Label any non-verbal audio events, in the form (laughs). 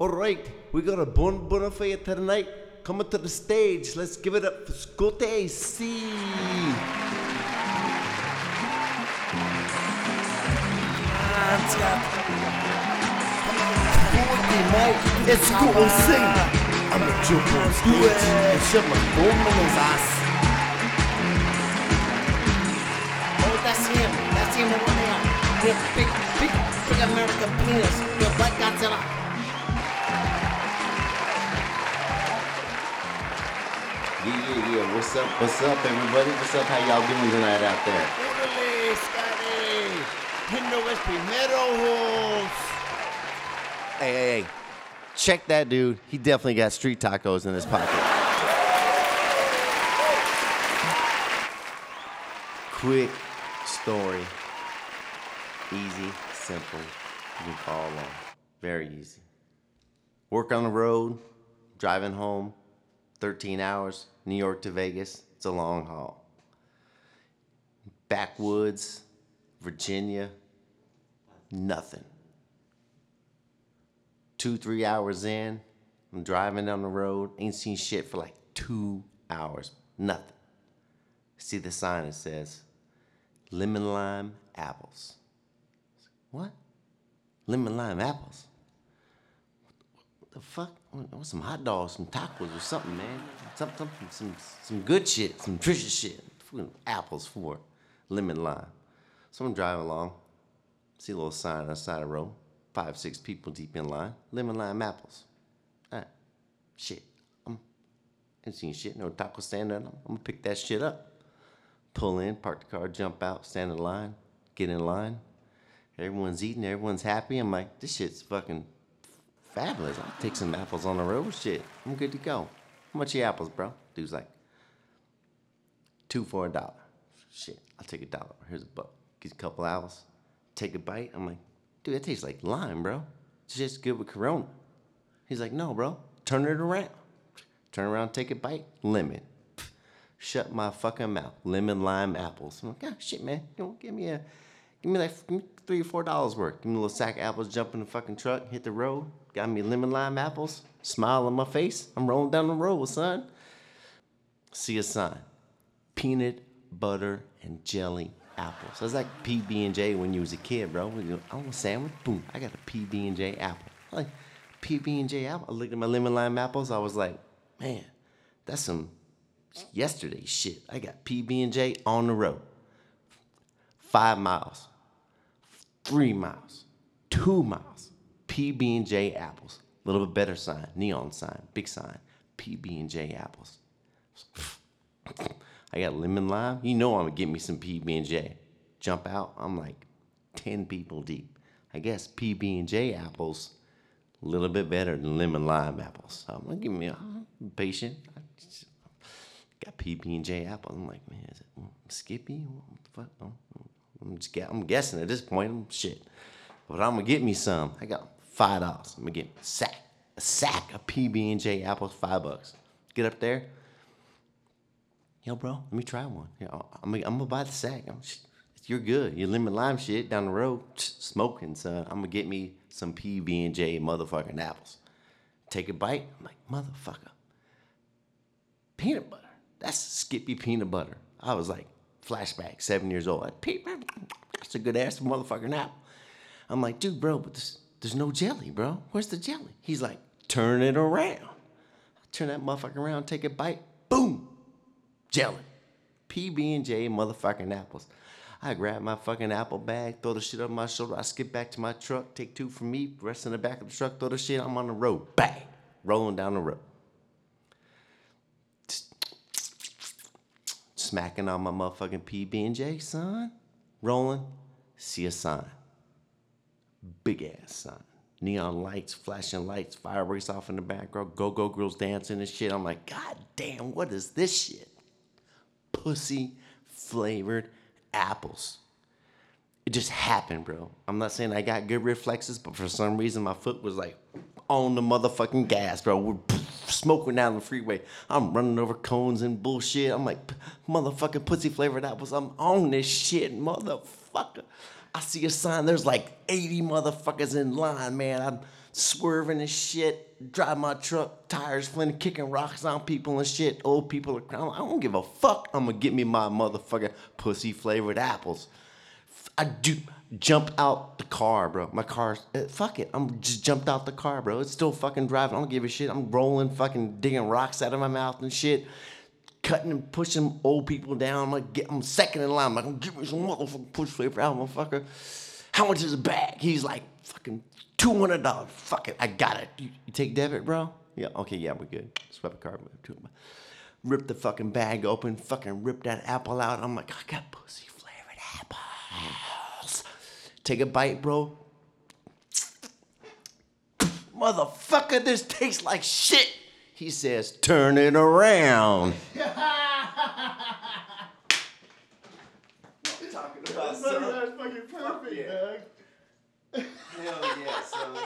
All right, we got a bon bonafide tonight. Coming to the stage. Let's give it up for Scott C. Jump on stage and shove my in his ass. Oh, that's him. That's him over there. Big, big, big American penis. Black Godzilla. Yeah, yeah, yeah. What's up? What's up, everybody? What's up? How y'all doing tonight out there? Órale, Scotty. Que no es primeros. Hey, hey, hey. Check that dude. He definitely got street tacos in his pocket. Quick story. Easy, simple. You can follow along. Very easy. Work on the road, driving home, 13 hours, New York to Vegas. It's a long haul. Backwoods, Virginia, nothing two, three hours in. I'm driving down the road, ain't seen shit for like two hours. Nothing. See the sign that says lemon lime apples. What? Lemon lime apples? The fuck? What, what, some hot dogs, some tacos or something, man. Some, some, some, some good shit, some nutritious shit. Apples for lemon lime. So I'm driving along, see a little sign on the side of the road five, six people deep in line, lemon lime apples. Ah, shit. I'm ain't seen shit, no taco stand there. I'm gonna pick that shit up. Pull in, park the car, jump out, stand in line, get in line. Everyone's eating, everyone's happy. I'm like, this shit's fucking fabulous. I'll take some apples on the road. Shit, I'm good to go. How much your apples, bro? Dude's like, two for a dollar. Shit, I'll take a dollar. Here's a buck. Get a couple apples. Take a bite. I'm like, dude, that tastes like lime, bro. It's just good with Corona. He's like, no, bro. Turn it around. Turn around, take a bite. Lemon. Shut my fucking mouth. Lemon lime apples. I'm like, ah, shit, man. You know, give me a, give me like three or four dollars worth. Give me a little sack of apples. Jump in the fucking truck. Hit the road. Got me lemon lime apples. Smile on my face. I'm rolling down the road, son. See a sign. Peanut butter and jelly apples. That's like PB and J when you was a kid, bro. I want a sandwich. Boom, I got a PB and J apple. Like PB and J apple. I looked at my lemon lime apples. I was like, man, that's some yesterday shit. I got PB and J on the road. Five miles, three miles, two miles. PB and J apples. A little bit better sign, neon sign, big sign. PB and J apples. (sniffs) I got lemon lime. You know I'm gonna get me some PB and J. Jump out. I'm like ten people deep. I guess PB and J apples a little bit better than lemon lime apples. So I'm gonna give me a patient. I just got PB and J apples. I'm like, man, is it mm, Skippy? What the fuck? I'm, just I'm guessing at this point. I'm shit. But I'm gonna get me some. I got five dollars. I'm gonna get a sack, a sack of PB and J apples, five bucks. Get up there yo, bro, let me try one. Yeah, I'm, I'm gonna buy the sack. I'm, you're good. Your lemon lime shit down the road, smoking, son. I'm gonna get me some PB and J motherfucking apples. Take a bite. I'm like, motherfucker, peanut butter. That's Skippy peanut butter. I was like, flashback, seven years old. "Pete, That's a good ass motherfucking apple. I'm like, dude, bro, but there's, there's no jelly, bro. Where's the jelly? He's like, turn it around. I turn that motherfucker around, take a bite, boom, jelly. PB and J motherfucking apples. I grab my fucking apple bag, throw the shit on my shoulder. I skip back to my truck, take two from me, rest in the back of the truck, throw the shit. I'm on the road, bang, rolling down the road. Smacking on my motherfucking PB and J, son. Rolling, see a sign, big ass sign. Neon lights, flashing lights, fireworks off in the background, go go girls dancing and shit. I'm like, God damn, what is this shit? pussy flavored apples. It just happened, bro. I'm not saying I got good reflexes, but for some reason my foot was like on the motherfucking gas, bro. Smoking down the freeway. I'm running over cones and bullshit. I'm like, motherfucking pussy flavored apples. I'm on this shit, motherfucker. I see a sign. There's like 80 motherfuckers in line, man. I'm swerving and shit, drive my truck, tires flinting, kicking rocks on people and shit. Old people are crying. I don't give a fuck. I'm gonna get me my motherfucking pussy flavored apples. I do jump out the car, bro. My car's uh, fuck it. I'm just jumped out the car, bro. It's still fucking driving. I don't give a shit. I'm rolling, fucking digging rocks out of my mouth and shit, cutting and pushing old people down. I'm like, get, I'm second in line. I'm like, give me some motherfucking push flavor out, motherfucker. How much is a bag? He's like, fucking two hundred dollars. Fuck it, I got it. You, you take debit, bro? Yeah. Okay. Yeah, we're good. Swipe a card. Rip the fucking bag open. Fucking rip that apple out. I'm like, I got pussy. Take a bite, bro. Motherfucker, this tastes like shit. He says, turn it around. (laughs) Talking about That's fucking perfect, dog. Hell yeah, son.